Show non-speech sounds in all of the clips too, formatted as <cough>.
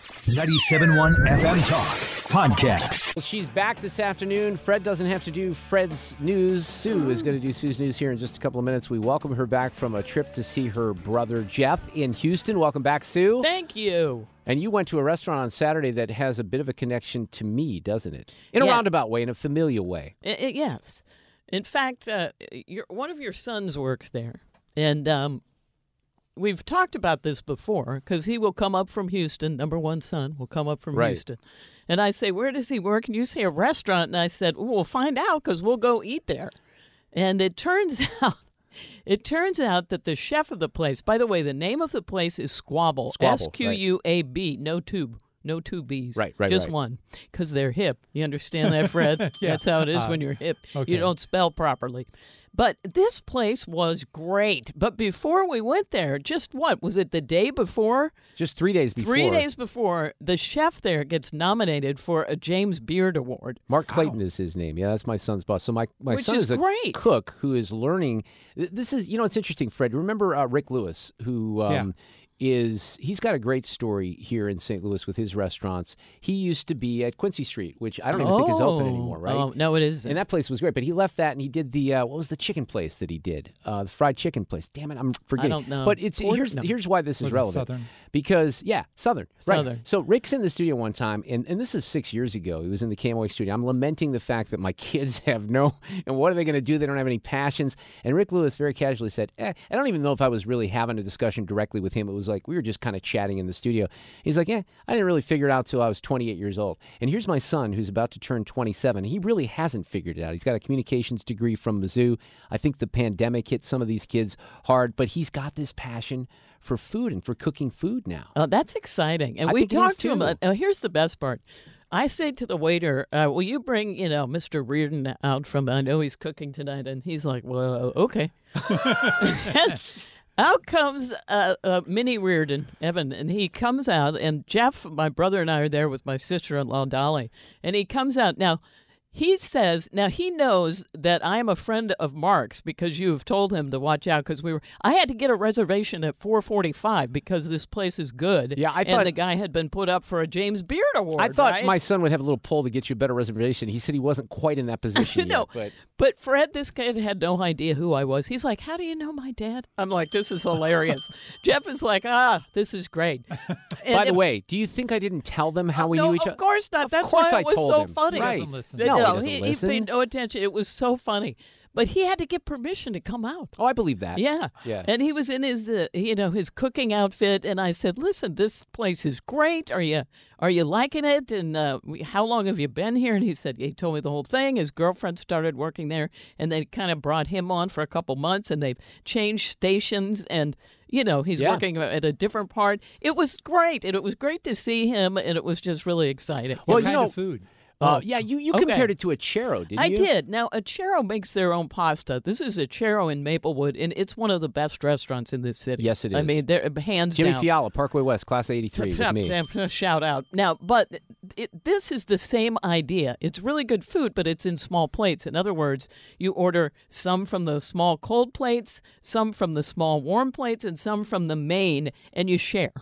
97.1 FM Talk Podcast. Well, she's back this afternoon. Fred doesn't have to do Fred's news. Sue is going to do Sue's news here in just a couple of minutes. We welcome her back from a trip to see her brother Jeff in Houston. Welcome back, Sue. Thank you. And you went to a restaurant on Saturday that has a bit of a connection to me, doesn't it? In a Yeah. roundabout way, in a familial way. I- I- yes. In fact, uh, your, one of your sons works there. And um, we've talked about this before because he will come up from Houston. Number one son will come up from Right. Houston. And I say, Where does he work? And you say, A restaurant. And I said, well, We'll find out because we'll go eat there. And it turns <laughs> out. It turns out that the chef of the place, by the way, the name of the place is Squable. S Q U A B, no tube. No two B's. Right, right, Just right. one. Because they're hip. You understand that, <laughs> Fred? That's how it is uh, when you're hip. okay. You don't spell properly. But this place was great. But before we went there, just what? Was it the day before? Just three days before. Three days before, the chef there gets nominated for a James Beard Award. Mark Clayton is his name. Yeah, that's my son's boss. So my, my Which son is is a great. cook who is learning. This is, you know, it's interesting, Fred. Remember uh, Rick Lewis, who um, is he's got a great story here in St. Louis with his restaurants. He used to be at Quincy Street, which I don't even think is open Oh. anymore, right? Oh, no, it isn't. And that place was great, but he left that and he did the uh, what was the chicken place that he did? Uh, the fried chicken place. Damn it, I'm forgetting. I don't know. But it's Or- here's no. here's why this is relevant. Southern? Because yeah, Southern. Southern. Right. So Rick's in the studio one time, and, and this is six years ago. He was in the KMOX studio. I'm lamenting the fact that my <laughs> kids have no, and what are they going to do? They don't have any passions. And Rick Lewis very casually said, eh, I don't even know if I was really having a discussion directly with him. It was like we were just kind of chatting in the studio. He's like, yeah, I didn't really figure it out till I was 28 years old. And here's my son who's about to turn 27. He really hasn't figured it out. He's got a communications degree from Mizzou. I think the pandemic hit some of these kids hard, but he's got this passion for food and for cooking food now. Oh, that's exciting. And I we think it is, talked to him. too. Uh, here's the best part. I say to the waiter, uh, "Will you bring, you know, Mr. Reardon out from? I know he's cooking tonight." And he's like, "Well, okay." And <laughs> out comes uh, uh, Minnie Reardon, Evan, and he comes out, and Jeff, my brother, and I are there with my sister-in-law Dolly, and he comes out now. He says, now he knows that I am a friend of Mark's because you have told him to watch out because we were. I had to get a reservation at 4:45 because this place is good. Yeah, I and thought- the guy had been put up for a James Beard Award. I thought right? my son would have a little pull to get you a better reservation. He said he wasn't quite in that position <laughs> no, yet, but but Fred, this kid had no idea who I was. He's like, "How do you know my dad?" I'm like, "This is hilarious." <laughs> Jeff is like, "Ah, this is great." <laughs> And by the it- way, do you think I didn't tell them how we no, knew each other? of course not. That's course why I it was told so him. funny. Right. doesn't listen. No, he he, he paid no attention. It was so funny, but he had to get permission to come out. Oh, I believe that. Yeah, Yeah. And he was in his, uh, you know, his cooking outfit, and I said, "Listen, this place is great. Are you, are you liking it? And uh, we- how long have you been here?" And he said, he told me the whole thing. His girlfriend started working there, and they kind of brought him on for a couple months, and they've changed stations, and you know, he's Yeah. working at a different part. It was great, and it was great to see him, and it was just really exciting. Well, what you kind know, of food? Uh, yeah, you, you Okay. compared it to Acero, didn't I you? I did. Now, Acero makes their own pasta. This is Acero in Maplewood, and it's one of the best restaurants in this city. Yes, it I mean, they're hands down. Jimmy down. Fiala, Parkway West, Class 83 with me. tap, tap, Shout out. Now, but it, this is the same idea. It's really good food, but it's in small plates. In other words, you order some from the small cold plates, some from the small warm plates, and some from the main, and you share.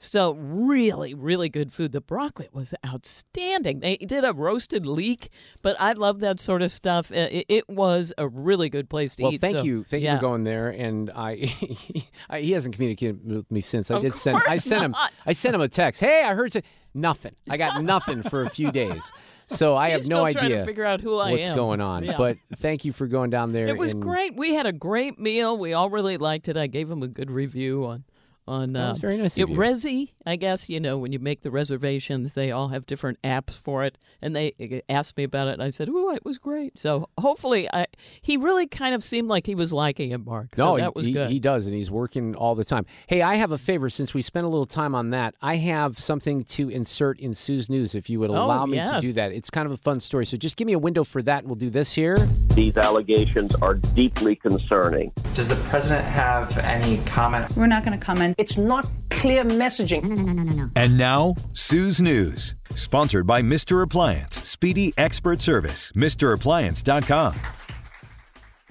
So really, really good food. The broccoli was outstanding. They did a roasted leek, but I love that sort of stuff. It, it was a really good place to Well, eat. thank so, you, thank you for going there. And I, <laughs> I, he hasn't communicated with me since. I Of did send, I sent him. I sent him a text. Hey, I heard nothing. I got nothing for a few days, so I have no idea figure out who I what's am. going on. Yeah. But thank you for going down there. It was and- great. We had a great meal. We all really liked it. I gave him a good review on on That was um, very nice it. Resy. I guess you know when you make the reservations, they all have different apps for it, and they uh, asked me about it. and I said, "Oh, it was great." So hopefully, I he really kind of seemed like he was liking it, Mark. So No, that was he, good. he does, and he's working all the time. Hey, I have a favor since we spent a little time on that. I have something to insert in Sue's news if you would Oh, allow me to do that. It's kind of a fun story. So just give me a window for that, and we'll do this here. These allegations are deeply concerning. Does the president have any comment? We're not going to comment. It's not clear messaging. No, no, no, no, no. And now, Sue's News, sponsored by Mr. Appliance, speedy expert service, MrAppliance.com.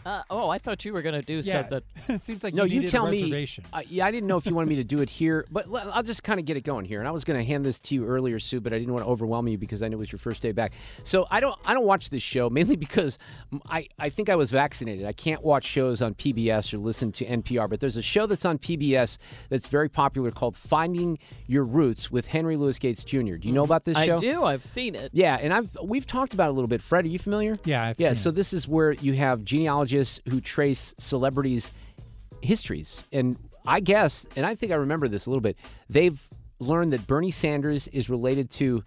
Uh, oh, I thought you were going to do Yeah. something. <laughs> it seems like no, you, you tell a me. Uh, yeah, I didn't know if you wanted me to do it here, but l- I'll just kind of get it going here. And I was going to hand this to you earlier, Sue, but I didn't want to overwhelm you because I knew it was your first day back. So I don't, I don't watch this show mainly <laughs> because I, I think I was vaccinated. I can't watch shows on PBS or listen to NPR. But there's a show that's on PBS that's very popular called Finding Your Roots with Henry Louis Gates Jr. Do you know about this show? I do. I've seen it. Yeah, and I've we've talked about it a little bit. Fred, are you familiar? Yeah, I've yeah. seen So it. this is where you have who trace celebrities' histories, and I guess, and I think I remember this a little bit. They've learned that Bernie Sanders is related to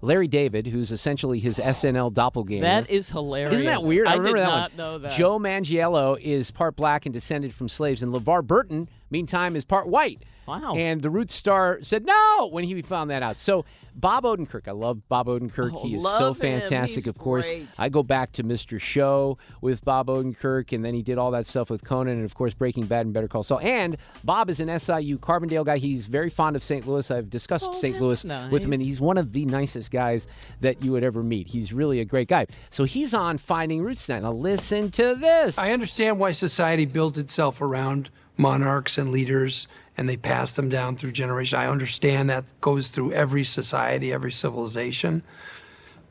Larry David, who's essentially his SNL doppelganger. That is hilarious. Isn't that weird? I, I remember did that not one. know that. Joe Manganiello is part black and descended from slaves, and LeVar Burton, meantime, is part white. Wow. And the Roots star said no when he found that out. So Bob Odenkirk, I love Bob Odenkirk. Oh, he is so fantastic. Of course, great. I go back to Mr. Show with Bob Odenkirk, and then he did all that stuff with Conan, and of course Breaking Bad and Better Call Saul. And Bob is an SIU Carbondale guy. He's very fond of St. Louis. I've discussed Oh, St. that's Louis with him, and he's one of the nicest guys that you would ever meet. He's really a great guy. So he's on Finding Roots tonight. Now listen to this. I understand why society built itself around monarchs and leaders and they pass them down through generations. I understand that goes through every society, every civilization.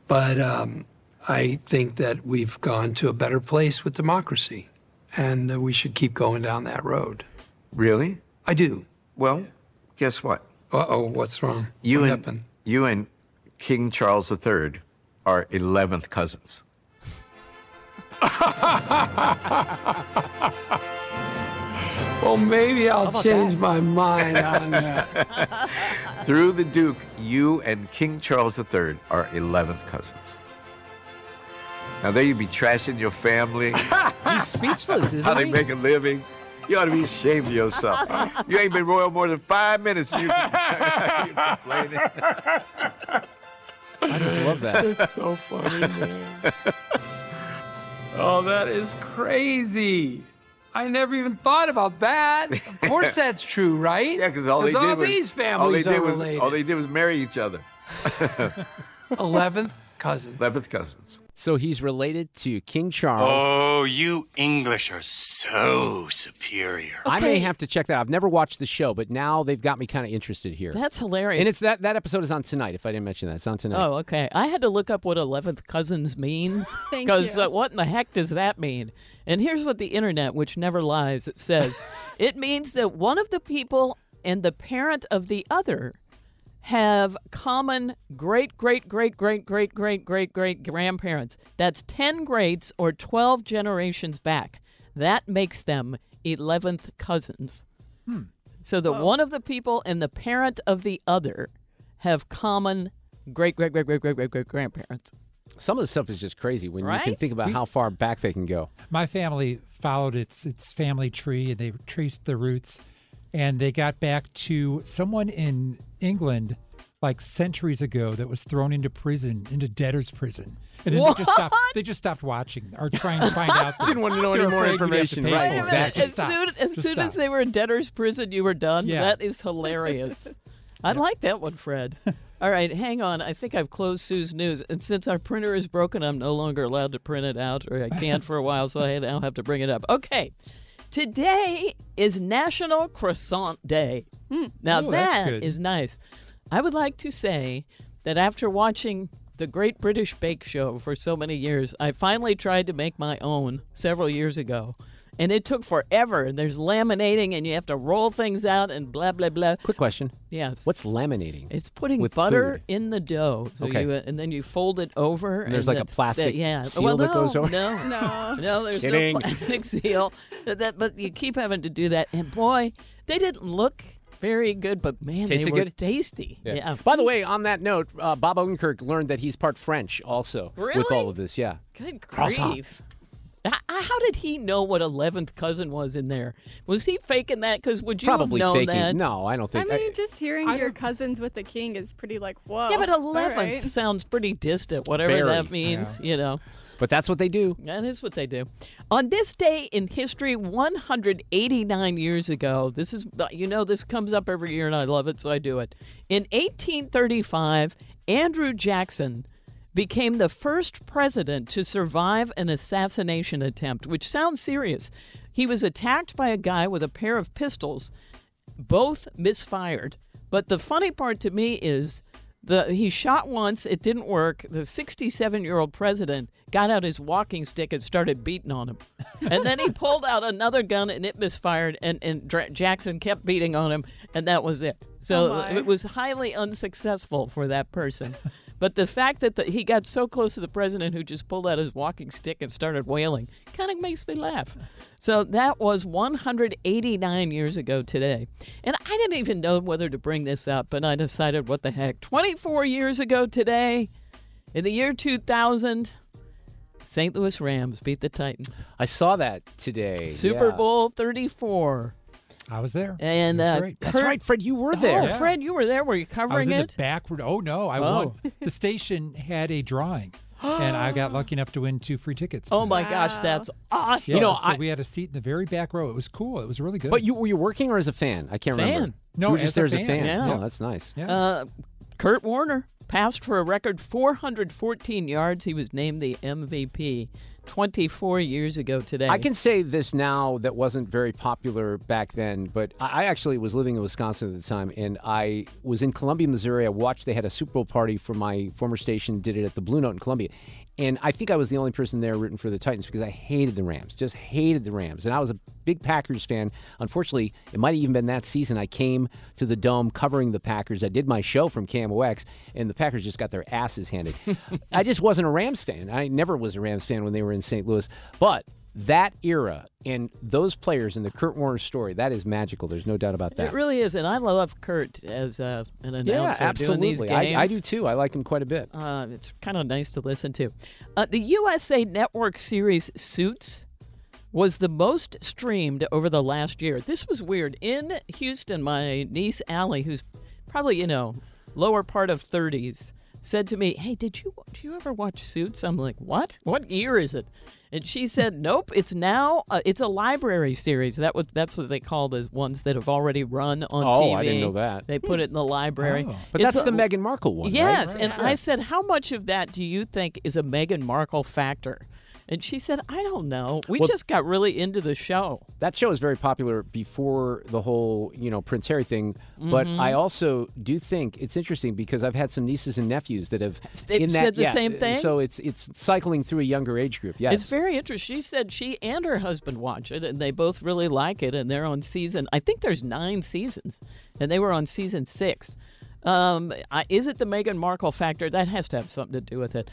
But um, I think that we've gone to a better place with democracy and uh, we should keep going down that road. Really? I do. Well, guess what? Uh oh, what's wrong? You what and happened? you and King Charles III are 11th cousins. <laughs> Well, maybe I'll change that? my mind on that. <laughs> Through the Duke, you and King Charles III are 11th cousins. Now, there you'd be trashing your family. <laughs> He's speechless, isn't How they he? make a living. You ought to be ashamed of yourself. You ain't been royal more than five minutes. You, you complaining. <laughs> I just love that. It's so funny, man. oh, that is crazy. I never even thought about that. Of <laughs> course, that's true, right? Yeah, because all they did was these all they families did are was related. all they did was marry each other. <laughs> Eleventh cousins. 11th cousins. So he's related to King Charles. Oh, you English are so superior. I may have to check that out. I've never watched the show, but now they've got me kind of interested here. That's hilarious. And it's that that episode is on tonight. If I didn't mention that, it's on tonight. Oh, okay. I had to look up what 11th cousins means. <laughs> Thank Because you. uh, what in the heck does that mean? And here's what the internet, which never lies, it says <laughs> it means that one of the people and the parent of the other have common great, great, great, great, great, great, great, great grandparents. That's 10 greats or 12 generations back. That makes them 11th cousins. Hmm. So that one of the people and the parent of the other have common great, great, great, great, great, great, great grandparents. Some of the stuff is just crazy when you can think about how far back they can go. My family followed its its family tree and they traced the roots and they got back to someone in England like centuries ago that was thrown into prison, into debtor's prison. And then they just stopped they just stopped watching or trying to find out. <laughs> Didn't want to know any more afraid you'd have to information, pay right, for it. exactly. As stop. soon, as, soon as they were in debtor's prison, you were done. Yeah. That is hilarious. <laughs> I like that one, Fred. <laughs> All right, hang on. I think I've closed Sue's news, and since our printer is broken, I'm no longer allowed to print it out, or I can't for a while, so I now have to bring it up. Okay. Today is National Croissant Day. Hmm. Now Oh, that's that is nice. I would like to say that after watching the Great British Bake Show for so many years, I finally tried to make my own several years ago. And it took forever. And there's laminating, and you have to roll things out, and blah blah blah. Quick question. Yes. What's laminating? It's putting With butter food. in the dough. So Okay. you, uh, and then you fold it over. And there's and like a plastic that- yeah. seal well, that goes over? No, <laughs> No. no, there's kidding. no <laughs> plastic seal. That, that- but you keep having to do that. And boy, they didn't look very good, but man, Tasted they were good? tasty. Yeah. By the way, on that note, uh, Bob Odenkirk learned that he's part French also really? with all of this. Yeah. Good grief. H- How did he know what eleventh cousin was in there? Was he faking that? Because would you Probably have known faking. that? No, I don't think. I think. mean, just hearing your cousins with the king is pretty like whoa. Yeah, but eleventh right. sounds pretty distant. Whatever Very. that means, you know. but that's what they do. That is what they do. On this day in history, 189 years ago, this is, uh, you know, this comes up every year and I love it, so I do it. In 1835, Andrew Jackson became the first president to survive an assassination attempt, which sounds serious. He was attacked by a guy with a pair of pistols, both misfired. But the funny part to me is the he shot once, it didn't work. The 67-year-old president got out his walking stick and started beating on him. And then he <laughs> pulled out another gun and it misfired and and Dra- Jackson kept beating on him and that was it. So Oh, it was highly unsuccessful for that person. <laughs> But the fact that the, he got so close to the president who just pulled out his walking stick and started wailing kind of makes me laugh. So that was 189 years ago today. And I didn't even know whether to bring this up, but I decided what the heck. 24 years ago today, in the year 2000, St. Louis Rams beat the Titans. I saw that today. Super yeah. Bowl 34. I was there. And It uh, great. That's Kurt- right, Fred. You were there. Oh, there. Fred, you were there. Were you I was covering in it? the back. Oh no, I Oh. won. <laughs> The station had a drawing, and I got lucky enough to win two free tickets. to Oh it. my gosh, that's awesome. Yeah, You know, so I- we had a seat in the very back row. It was cool. It was really good. But you were you working or as a fan? I can't remember. Fan. No, you were just a there as a fan. fan. Yeah. Oh, that's nice. yeah. Uh, Kurt Warner passed for a record 414 yards. He was named the MVP 24 years ago today. I can say this now that wasn't very popular back then, but I actually was living in Wisconsin at the time, and I was in Columbia, Missouri. I watched they had a Super Bowl party for my former station, did it at the Blue Note in Columbia. And I think I was the only person there rooting for the Titans because I hated the Rams, just hated the Rams. And I was a big Packers fan. Unfortunately, it might have even been that season I came to the Dome covering the Packers. I did my show from KMOX, and the Packers just got their asses handed. <laughs> I just wasn't a Rams fan. I never was a Rams fan when they were in St. Louis. But that era and those players in the Kurt Warner story, that is magical. There's no doubt about that. It really is, and I love Kurt as uh, an announcer yeah, doing these absolutely. I, I do too. I like him quite a bit. Uh, it's kind of nice to listen to. Uh, the USA Network series Suits was the most streamed over the last year. This was weird. In Houston, my niece Allie, who's probably you know lower part of thirties, said to me, "Hey, did you did you ever watch Suits?" I'm like, "What? What year is it?" And she said, "Nope, it's now uh, it's a library series. That was that's what they call the ones that have already run on TV. Oh, TV. I didn't know that. They put it in the library. Oh. But It's that's a- the Meghan Markle one. right? Yes, Right, and yeah. I said, "How much of that do you think is a Meghan Markle factor?" And she said, "I don't know. We Well- just got really into the show." that show was very popular before the whole you know Prince Harry thing. But Mhm. I also do think it's interesting because I've had some nieces and nephews that have They've in that, said the yeah, same thing? So it's it's cycling through a younger age group. Yes, It's very interesting. She said she and her husband watch it, and they both really like it. And they're on season. I think there's nine seasons, and they were on season six. Um, is it the Meghan Markle factor? That has to have something to do with it.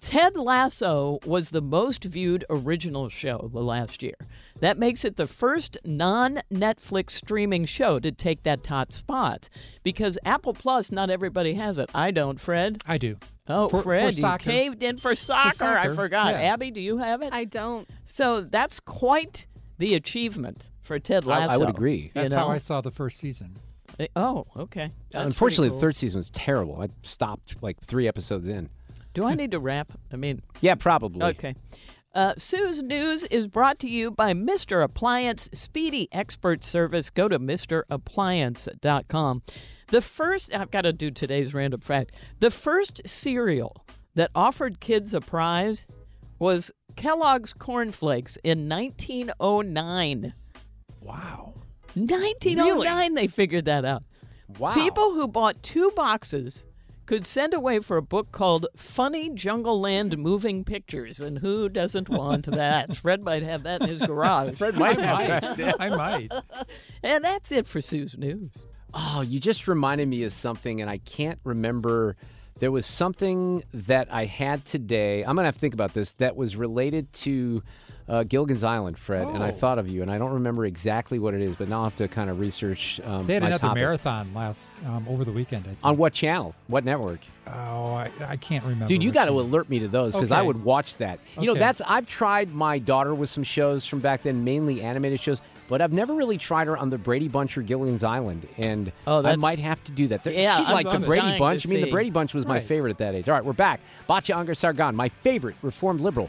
Ted Lasso was the most viewed original show the last year. That makes it the first non Netflix streaming show to take that top spot because Apple Plus, not everybody has it. I don't, Fred. I do. Oh, For- for Fred, you caved in for soccer. I soccer, forgot. yeah. Abby, do you have it? I don't. So that's quite the achievement for Ted Lasso. I would agree. you That's know? how I saw the first season. Eh, Oh, okay. That's Unfortunately, pretty the third season was terrible. I stopped like three episodes in. Do I need to wrap? I mean, Yeah, probably. okay. Uh, Sue's News is brought to you by Mr. Appliance Speedy Expert Service. Go to MrAppliance.com. The first, I've got to do today's random fact. The first cereal that offered kids a prize was Kellogg's Corn Flakes in 1909. Wow. 1909 really? they figured that out. Wow. People who bought two boxes could send away for a book called Funny Jungle Land Moving Pictures. And who doesn't want that? <laughs> Fred might have that in his garage. Fred might I have might. that. I might. And that's it for Sue's News. Oh, you just reminded me of something, and I can't remember. There was something that I had today. I'm going to have to think about this that was related to uh, Gilligan's Island, Fred, and I Oh. thought of you, and I don't remember exactly what it is, but now I'll have to kind of research um, They had another topic. marathon last um, over the weekend. I. On what channel? What network? Oh, I, I can't remember. Dude, you got to alert me to those because I would watch that. You know, that's I've tried my daughter with some shows from back then, mainly animated shows, but I've never really tried her on the Brady Bunch or Gilligan's Island, and Oh, I might have to do that. There- Yeah, she's I'm- like the I'm Brady Bunch. I mean, the. Brady Bunch was my favorite at that age. All right, we're back. Batya Ungar Sargon, my favorite reformed liberal,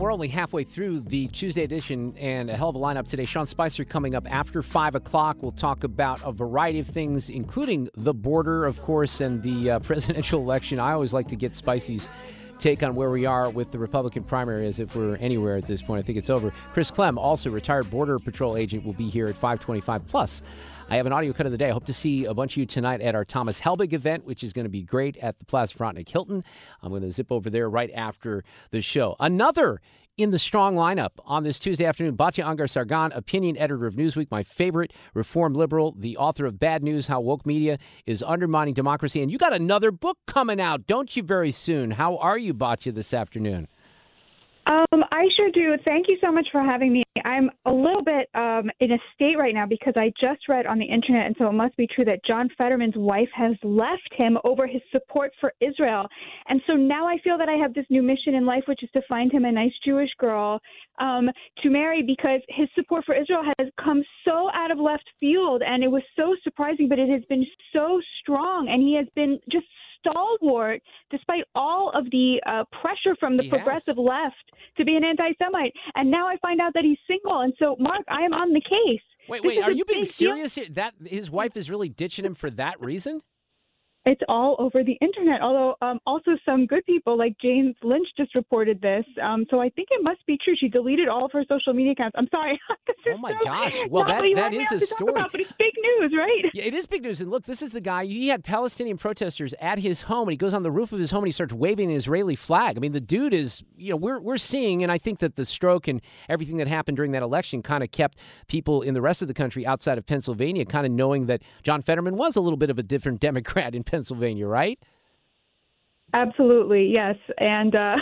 We're only halfway through the Tuesday edition and a hell of a lineup today. Sean Spicer coming up after 5 o'clock. We'll talk about a variety of things, including the border, of course, and the uh, <laughs> presidential election. I always like to get Spicy's take on where we are with the Republican primary as if we're anywhere at this point. I think it's over. Chris Clem, also retired Border Patrol agent, will be here at 525 plus. I have an audio cut of the day. I hope to see a bunch of you tonight at our Thomas Helbig event, which is going to be great at the Plaza Frontenac Hilton. I'm going to zip over there right after the show. Another in the strong lineup on this Tuesday afternoon, Batya Ungar-Sargon, opinion editor of Newsweek, my favorite reform liberal, the author of Bad News How Woke Media is Undermining Democracy. And you got another book coming out, don't you, very soon? How are you, Batya, this afternoon? Um, I sure do. Thank you so much for having me. I'm a little bit um, in a state right now because I just read on the internet, and so it must be true that John Fetterman's wife has left him over his support for Israel. And so now I feel that I have this new mission in life, which is to find him a nice Jewish girl um, to marry because his support for Israel has come so out of left field, and it was so surprising, but it has been so strong, and he has been just stalwart despite all of the uh, pressure from the He has. progressive left to be an anti-Semite. And now I find out that he's single, and so Mark, I am on the case. Wait, This wait, are you being deal. serious here? That his wife is really ditching him for that reason? It's all over the internet. Although um, also some good people like James Lynch just reported this. Um, so I think it must be true. She deleted all of her social media accounts. I'm sorry. <laughs> Oh my gosh! Well, that that is a story. about, but it's big news, right? Yeah, it is big news. And look, this is the guy. He had Palestinian protesters at his home, and he goes on the roof of his home and he starts waving the Israeli flag. I mean, the dude is, you know, we're we're seeing, and I think that the stroke and everything that happened during that election kind of kept people in the rest of the country outside of Pennsylvania kind of knowing that John Fetterman was a little bit of a different <laughs> Democrat in Pennsylvania, right? Absolutely, yes. And uh,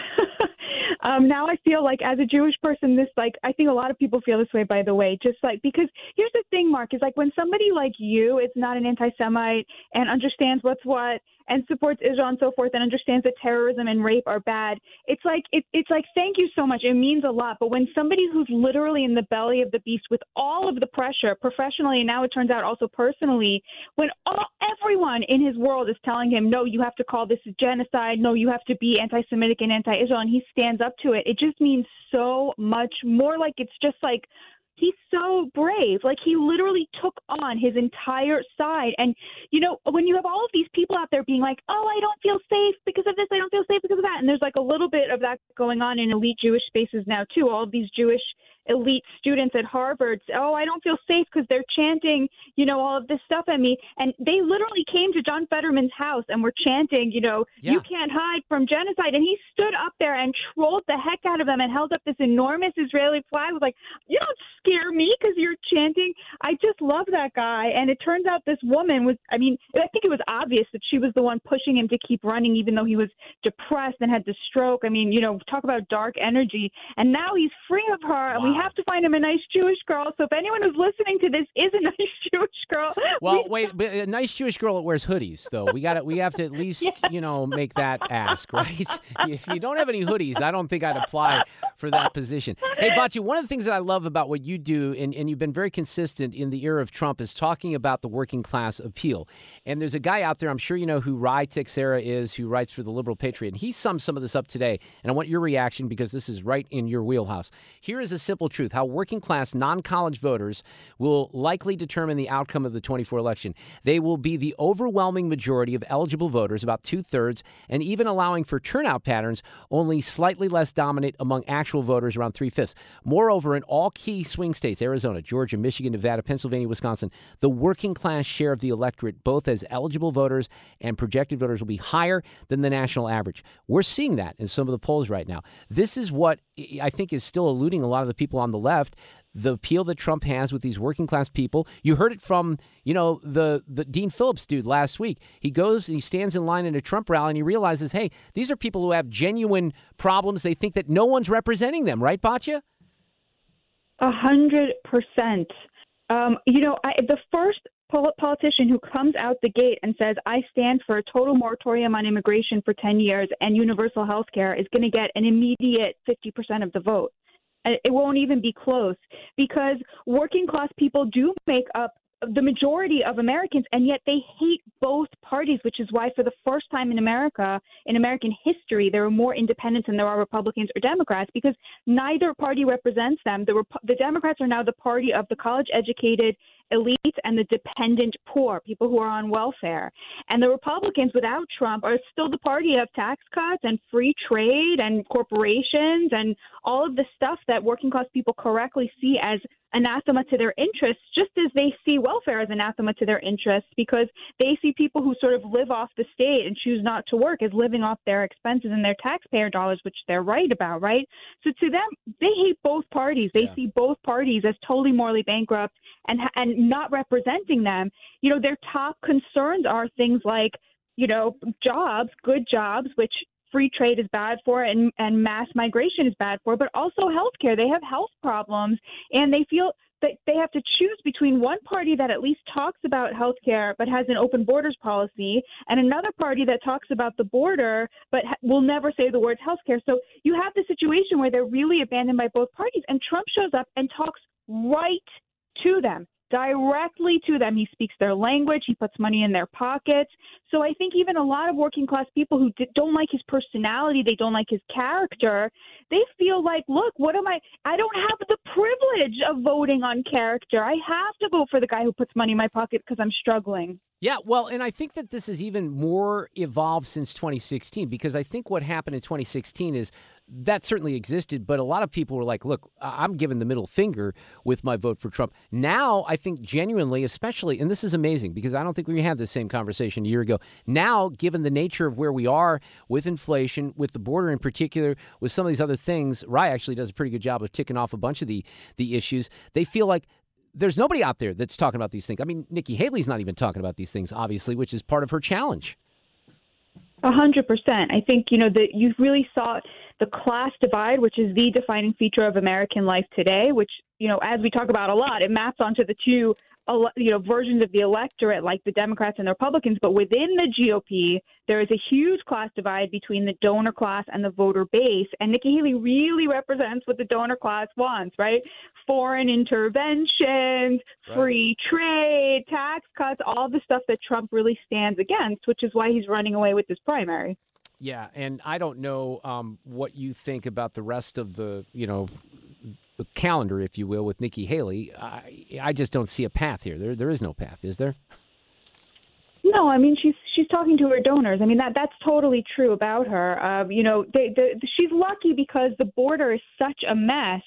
<laughs> um, now I feel like, as a Jewish person, this like I think a lot of people feel this way. By the way, just like because here's the thing, Mark, is like when somebody like you is not an anti-Semite and understands what's what and supports Israel and so forth and understands that terrorism and rape are bad. It's like it, it's like thank you so much. It means a lot. But when somebody who's literally in the belly of the beast with all of the pressure, professionally and now it turns out also personally, when all everyone in his world is telling him, no, you have to call this genocide. No, you have to be anti-Semitic and anti-Israel, and he stands up to it. It just means so much more. Like it's just like he's so brave. Like he literally took on his entire side. And you know, when you have all of these people out there being like, "Oh, I don't feel safe because of this. I don't feel safe because of that," and there's like a little bit of that going on in elite Jewish spaces now too. All of these Jewish elite students at Harvard, oh, I don't feel safe because they're chanting, you know, all of this stuff at me. And they literally came to John Fetterman's house and were chanting, you know, yeah. you can't hide from genocide. And he stood up there and trolled the heck out of them and held up this enormous Israeli flag. Was like, you don't scare me because you're chanting. I just love that guy. And it turns out this woman was, I mean, I think it was obvious that she was the one pushing him to keep running, even though he was depressed and had the stroke. I mean, you know, talk about dark energy. And now he's free of her, and we have to find him a nice Jewish girl. So if anyone who's listening to this is a <laughs> nice Jewish girl, well, wait, but a nice Jewish girl that wears hoodies, though. We got to we have to at least <laughs> yeah. you know make that ask, <laughs> right? if you don't have any hoodies, I don't think I'd apply for that position. Hey, Bachi, one of the things that I love about what you do, and, and you've been very consistent in the era of Trump, is talking about the working class appeal. And there's a guy out there, I'm sure you know who Ruy Teixeira is, who writes for the Liberal Patriot, and he sums some of this up today. And I want your reaction because this is right in your wheelhouse. Here is a simple truth how working class non college voters will likely determine the outcome of the 24 election. They will be the overwhelming majority of eligible voters, about two thirds, and even allowing for turnout patterns, only slightly less dominant among actual voters, around three fifths. Moreover, in all key swing states Arizona, Georgia, Michigan, Nevada, Pennsylvania, Wisconsin the working class share of the electorate, both as eligible voters and projected voters, will be higher than the national average. We're seeing that in some of the polls right now. This is what I think is still eluding a lot of the people on the left the appeal that Trump has with these working class people. You heard it from, you know, the, the Dean Phillips dude last week. He goes and he stands in line in a Trump rally and he realizes, hey, these are people who have genuine problems. They think that no one's representing them, right, Batya? A hundred percent. Um, you know, I, the first politician who comes out the gate and says, I stand for a total moratorium on immigration for 10 years and universal health care is going to get an immediate 50% of the vote. It won't even be close because working class people do make up the majority of Americans, and yet they hate both parties, which is why, for the first time in America, in American history, there are more independents than there are Republicans or Democrats because neither party represents them. The, Rep- the Democrats are now the party of the college educated elite and the dependent poor, people who are on welfare. And the Republicans, without Trump, are still the party of tax cuts and free trade and corporations and all of the stuff that working class people correctly see as anathema to their interests, just as they see welfare as anathema to their interests, because they see people who sort of live off the state and choose not to work as living off their expenses and their taxpayer dollars, which they're right about, right? So to them, they hate both parties. They yeah. see both parties as totally morally bankrupt and and not representing them. You know, their top concerns are things like you know, jobs, good jobs, which free trade is bad for and, and mass migration is bad for, but also healthcare. They have health problems and they feel that they have to choose between one party that at least talks about healthcare but has an open borders policy and another party that talks about the border but will never say the words healthcare. So you have the situation where they're really abandoned by both parties and Trump shows up and talks right to them directly to them. He speaks their language. He puts money in their pockets. So I think even a lot of working class people who don't like his personality, they don't like his character, they feel like, look, what am I? I don't have the privilege of voting on character. I have to vote for the guy who puts money in my pocket because I'm struggling. Yeah, well, and I think that this is even more evolved since 2016 because I think what happened in 2016 is that certainly existed, but a lot of people were like, look, I'm giving the middle finger with my vote for Trump. Now, I think genuinely, especially, and this is amazing because I don't think we had the same conversation a year ago. Now, given the nature of where we are with inflation, with the border in particular, with some of these other things, Rye actually does a pretty good job of ticking off a bunch of the, the issues. They feel like there's nobody out there that's talking about these things. I mean, Nikki Haley's not even talking about these things, obviously, which is part of her challenge. A hundred percent. I think you know that you really saw the class divide, which is the defining feature of American life today, which, you know, as we talk about a lot, it maps onto the two you know versions of the electorate like the Democrats and the Republicans, but within the GOP there is a huge class divide between the donor class and the voter base, and Nikki Haley really represents what the donor class wants, right? Foreign interventions, free trade, tax cuts, all the stuff that Trump really stands against, which is why he's running away with this primary. Yeah, and I don't know um, what you think about the rest of the, you know, the calendar, if you will, with Nikki Haley. I, I just don't see a path here. There, there is no path, is there? No, I mean she's she's talking to her donors. I mean that that's totally true about her. Uh, you know, they, they, she's lucky because the border is such a mess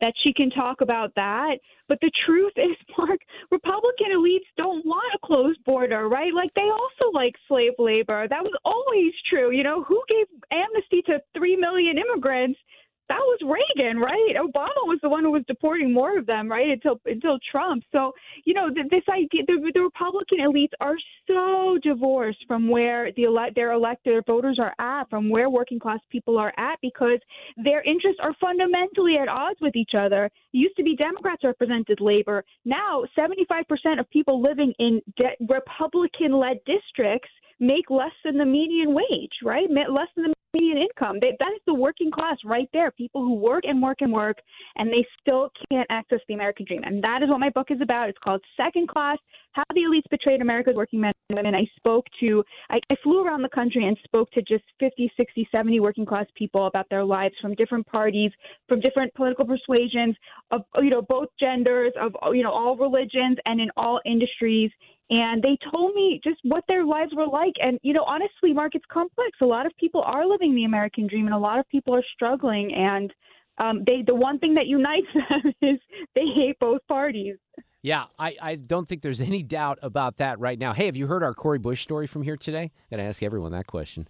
that she can talk about that. But the truth <laughs> is, Mark, Republican elites don't want a closed border, right? Like they also like slave labor. That was always true. You know, who gave amnesty to three million immigrants? That was Reagan, right? Obama was the one who was deporting more of them, right? Until until Trump. So you know th- this idea, the, the Republican elites are so divorced from where the ele- their elected voters are at, from where working class people are at, because their interests are fundamentally at odds with each other. Used to be Democrats represented labor. Now, 75% of people living in de- Republican-led districts make less than the median wage, right? Less than the median income. They, that is the working class right there. People who work and work and work, and they still can't access the American dream. And that is what my book is about. It's called Second Class How the Elites Betrayed America's Working Men and Women. I spoke to, I, I flew around the country and spoke to just 50, 60, 70 working class people about their lives from different parties, from different political persuasions, of, you know, both genders, of, you know, all religions, and in all industries and they told me just what their lives were like. And you know honestly mark it's complex. A lot of people are living the american dream and a lot of people are struggling. And um, they the one thing that unites <laughs> them is they hate both parties. Yeah I, I don't think there's any doubt about that right now. Hey have you heard our Cori Bush story from here today? I'm going to ask everyone that question.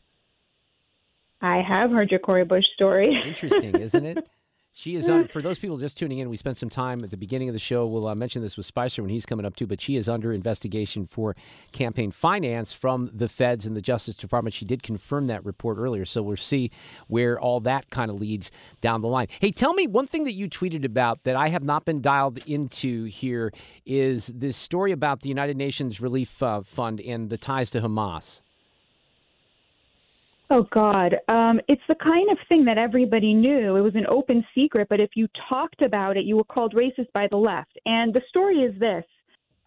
I have heard your Cori Bush story. Interesting, isn't it? <laughs> She is on, for those people just tuning in, we spent some time at the beginning of the show. We'll uh, mention this with Spicer when he's coming up too, but she is under investigation for campaign finance from the feds and the Justice Department. She did confirm that report earlier, so we'll see where all that kind of leads down the line. Hey, tell me one thing that you tweeted about that I have not been dialed into here is this story about the United Nations Relief uh, Fund and the ties to Hamas. Oh God, um, it's the kind of thing that everybody knew. It was an open secret, but if you talked about it, you were called racist by the left. And the story is this: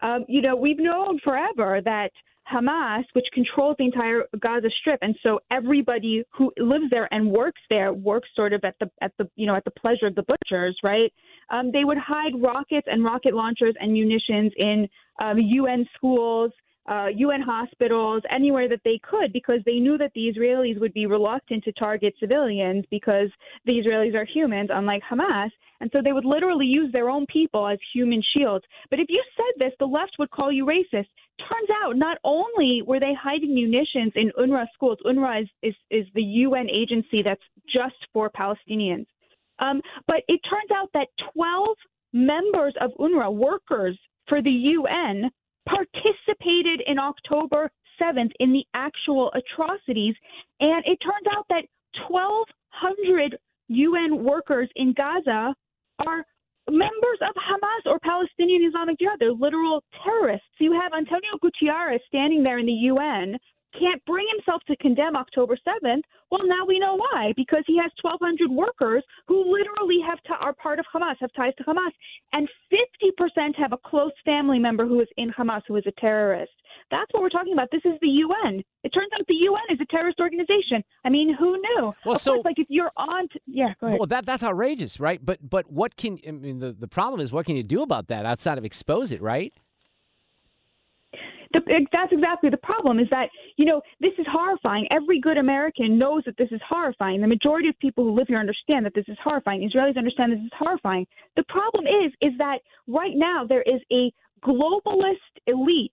um, you know, we've known forever that Hamas, which controls the entire Gaza Strip, and so everybody who lives there and works there works sort of at the at the you know at the pleasure of the butchers, right? Um, they would hide rockets and rocket launchers and munitions in um, UN schools uh, UN hospitals, anywhere that they could, because they knew that the Israelis would be reluctant to target civilians because the Israelis are humans, unlike Hamas. And so they would literally use their own people as human shields. But if you said this, the left would call you racist. Turns out, not only were they hiding munitions in UNRWA schools, UNRWA is, is, is the UN agency that's just for Palestinians. Um, but it turns out that 12 members of UNRWA, workers for the UN, participated in October 7th in the actual atrocities. And it turns out that 1,200 UN workers in Gaza are members of Hamas or Palestinian Islamic Jihad. They're literal terrorists. You have Antonio Guterres standing there in the UN can't bring himself to condemn October 7th, well, now we know why. Because he has 1,200 workers who literally have to, are part of Hamas, have ties to Hamas, and 50% have a close family member who is in Hamas, who is a terrorist. That's what we're talking about. This is the UN. It turns out the UN is a terrorist organization. I mean, who knew? Well, of so course, like if you're on, t- yeah, go ahead. Well, that that's outrageous, right? But but what can I mean? The the problem is, what can you do about that outside of expose it, right? The, that's exactly the problem is that, you know, this is horrifying. Every good American knows that this is horrifying. The majority of people who live here understand that this is horrifying. Israelis understand this is horrifying. The problem is, is that right now there is a globalist elite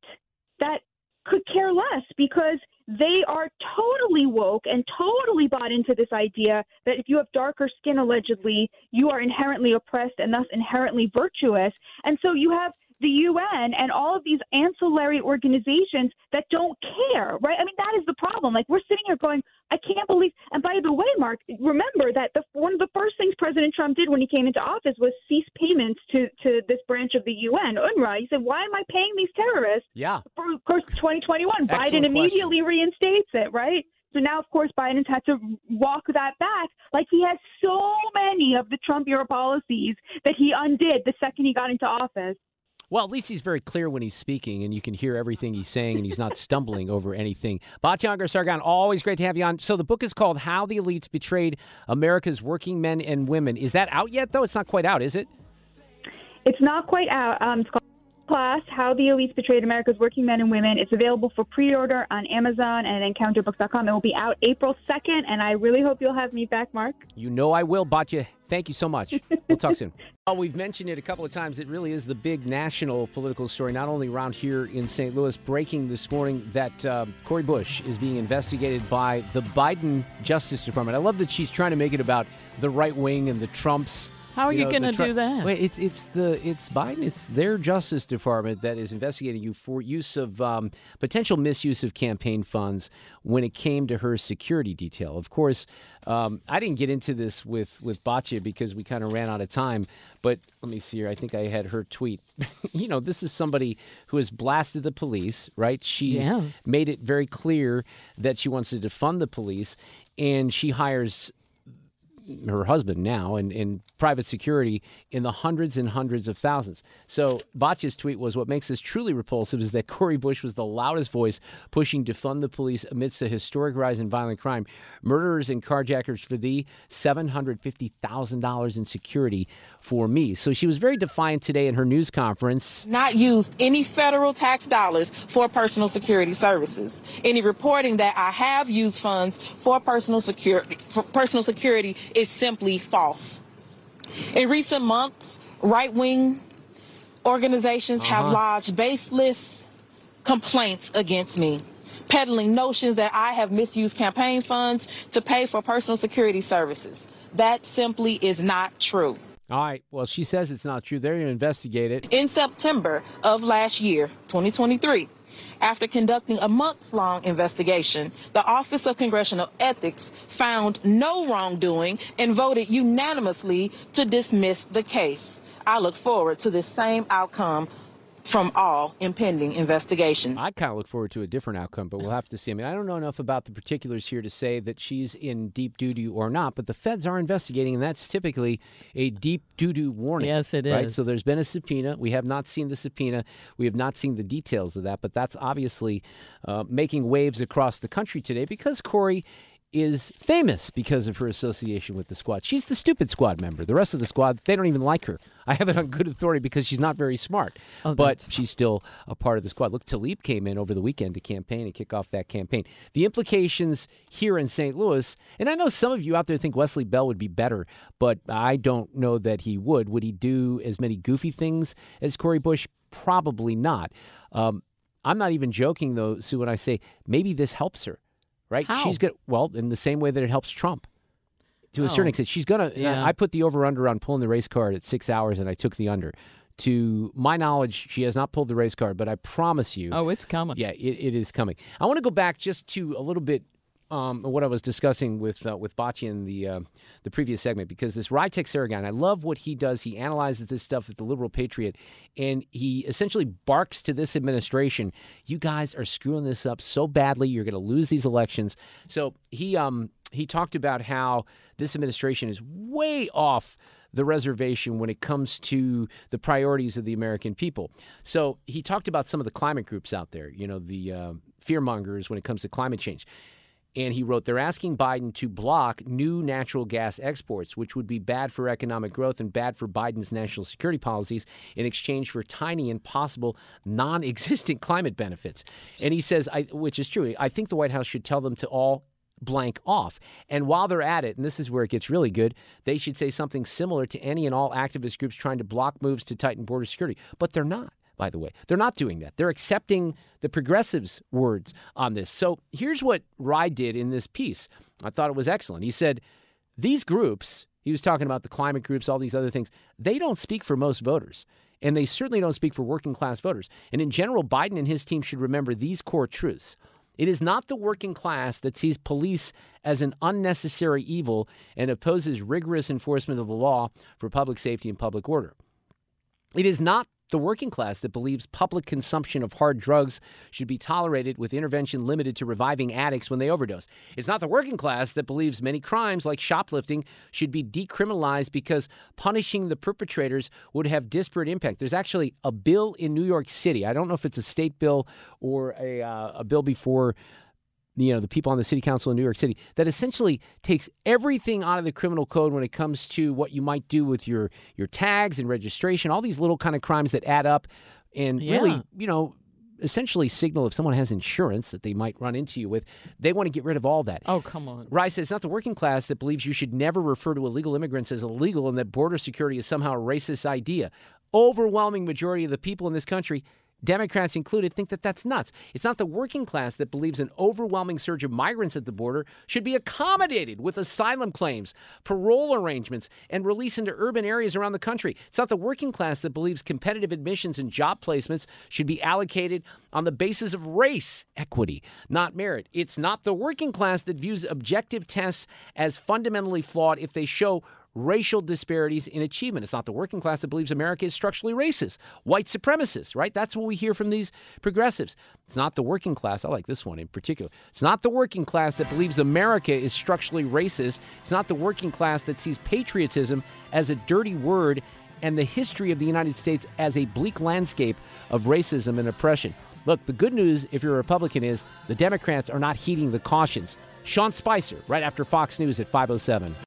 that could care less because they are totally woke and totally bought into this idea that if you have darker skin, allegedly, you are inherently oppressed and thus inherently virtuous. And so you have the UN and all of these ancillary organizations that don't care, right? I mean, that is the problem. Like we're sitting here going, I can't believe. And by the way, Mark, remember that the one of the first things President Trump did when he came into office was cease payments to to this branch of the UN, UNRWA. He said, "Why am I paying these terrorists?" Yeah. For of course, 2021, Biden immediately reinstates it, right? So now, of course, Biden's had to walk that back. Like he has so many of the Trump era policies that he undid the second he got into office. Well, at least he's very clear when he's speaking, and you can hear everything he's saying, and he's not stumbling over anything. Batya Sargon, always great to have you on. So the book is called "How the Elites Betrayed America's Working Men and Women." Is that out yet? Though it's not quite out, is it? It's not quite out. Um, it's called Class: How the Elites Betrayed America's Working Men and Women. It's available for pre-order on Amazon and EncounterBooks.com. It will be out April 2nd, and I really hope you'll have me back, Mark. You know I will, Batya. Thank you so much. We'll talk soon. <laughs> Well, we've mentioned it a couple of times. It really is the big national political story, not only around here in St. Louis. Breaking this morning that uh, Cori Bush is being investigated by the Biden Justice Department. I love that she's trying to make it about the right wing and the Trumps. How are you, know, going to Tru- do that? Wait, it's it's the it's Biden. It's their Justice Department that is investigating you for use of um, potential misuse of campaign funds when it came to her security detail. Of course, um, I didn't get into this with with Batya because we kind of ran out of time. But let me see here. I think I had her tweet. <laughs> you know, this is somebody who has blasted the police, right? She's Yeah. made it very clear that she wants to defund the police, and she hires her husband now and, and private security in the hundreds and hundreds of thousands. So Batya's tweet was what makes this truly repulsive is that Cori Bush was the loudest voice pushing to fund the police amidst a historic rise in violent crime. Murderers and carjackers for thee, $750,000 in security for me. So she was very defiant today in her news conference. not used any federal tax dollars for personal security services. Any reporting that I have used funds for personal security for personal security is simply false. In recent months, right-wing organizations have Uh-huh. lodged baseless complaints against me, peddling notions that I have misused campaign funds to pay for personal security services. That simply is not true. All right. Well, she says it's not true. They're going to investigate it. In September of last year, 2023, after conducting a month long investigation, the Office of Congressional Ethics found no wrongdoing and voted unanimously to dismiss the case. I look forward to this same outcome from all impending investigations. I kind of look forward to a different outcome, but we'll have to see. I mean, I don't know enough about the particulars here to say that she's in deep doo doo or not, but the feds are investigating, and that's typically a deep doo doo warning. Yes, it right? is. So there's been a subpoena. We have not seen the subpoena. We have not seen the details of that, but that's obviously uh, making waves across the country today because Cori is famous because of her association with the squad. She's the stupid squad member. The rest of the squad, they don't even like her. I have it on good authority because she's not very smart. Oh, but she's still a part of the squad. Look, Tlaib came in over the weekend to campaign and kick off that campaign. The implications here in St. Louis, and I know some of you out there think Wesley Bell would be better, but I don't know that he would. Would he do as many goofy things as Cori Bush? Probably not. Um, I'm not even joking though, Sue, when I say maybe this helps her right? How? She's got well in the same way that it helps Trump. To a Oh. certain extent, she's gonna. Uh, yeah. I put the over under on pulling the race card at six hours, and I took the under. To my knowledge, she has not pulled the race card, but I promise you, Oh, it's coming. yeah, it, it is coming. I want to go back just to a little bit um, what I was discussing with uh, with Batya in the uh, the previous segment because this Ruy Teixeira, I love what he does. He analyzes this stuff at the Liberal Patriot, and he essentially barks to this administration: "You guys are screwing this up so badly. You're going to lose these elections." So he um he talked about how this administration is way off the reservation when it comes to the priorities of the American people. So he talked about some of the climate groups out there, you know, the uh, fearmongers when it comes to climate change. And he wrote, they're asking Biden to block new natural gas exports, which would be bad for economic growth and bad for Biden's national security policies in exchange for tiny and possible non existent <laughs> climate benefits. And he says, I, which is true, I think the White House should tell them to all blank off. And while they're at it, and this is where it gets really good, they should say something similar to any and all activist groups trying to block moves to tighten border security. But they're not, by the way. They're not doing that. They're accepting the progressives' words on this. So here's what Rye did in this piece. I thought it was excellent. He said, These groups, He was talking about the climate groups, all these other things. They don't speak for most voters. And they certainly don't speak for working class voters. And in general, Biden and his team should remember these core truths. It is not the working class that sees police as an unnecessary evil and opposes rigorous enforcement of the law for public safety and public order. It is not the working class that believes public consumption of hard drugs should be tolerated with intervention limited to reviving addicts when they overdose. It's not the working class that believes many crimes like shoplifting should be decriminalized because punishing the perpetrators would have disparate impact. There's actually a bill in New York City. I don't know if it's a state bill or a, uh, a bill before you know the people on the city council in New York City that essentially takes everything out of the criminal code when it comes to what you might do with your your tags and registration, all these little kind of crimes that add up and Yeah. really, you know, essentially signal if someone has insurance that they might run into you with, they want to get rid of all that. Oh, come on. Rice says it's not the working class that believes you should never refer to illegal immigrants as illegal and that border security is somehow a racist idea. Overwhelming majority of the people in this country, Democrats included, think that that's nuts. It's not the working class that believes an overwhelming surge of migrants at the border should be accommodated with asylum claims, parole arrangements, and release into urban areas around the country. It's not the working class that believes competitive admissions and job placements should be allocated on the basis of race equity, not merit. It's not the working class that views objective tests as fundamentally flawed if they show racial disparities in achievement. It's not the working class that believes America is structurally racist, white supremacist, right? That's what we hear from these progressives. It's not the working class. I like this one in particular. It's not the working class that believes America is structurally racist. It's not the working class that sees patriotism as a dirty word and the history of the United States as a bleak landscape of racism and oppression. Look, the good news, if you're a Republican, is the Democrats are not heeding the cautions. Sean Spicer, right after Fox News at 507.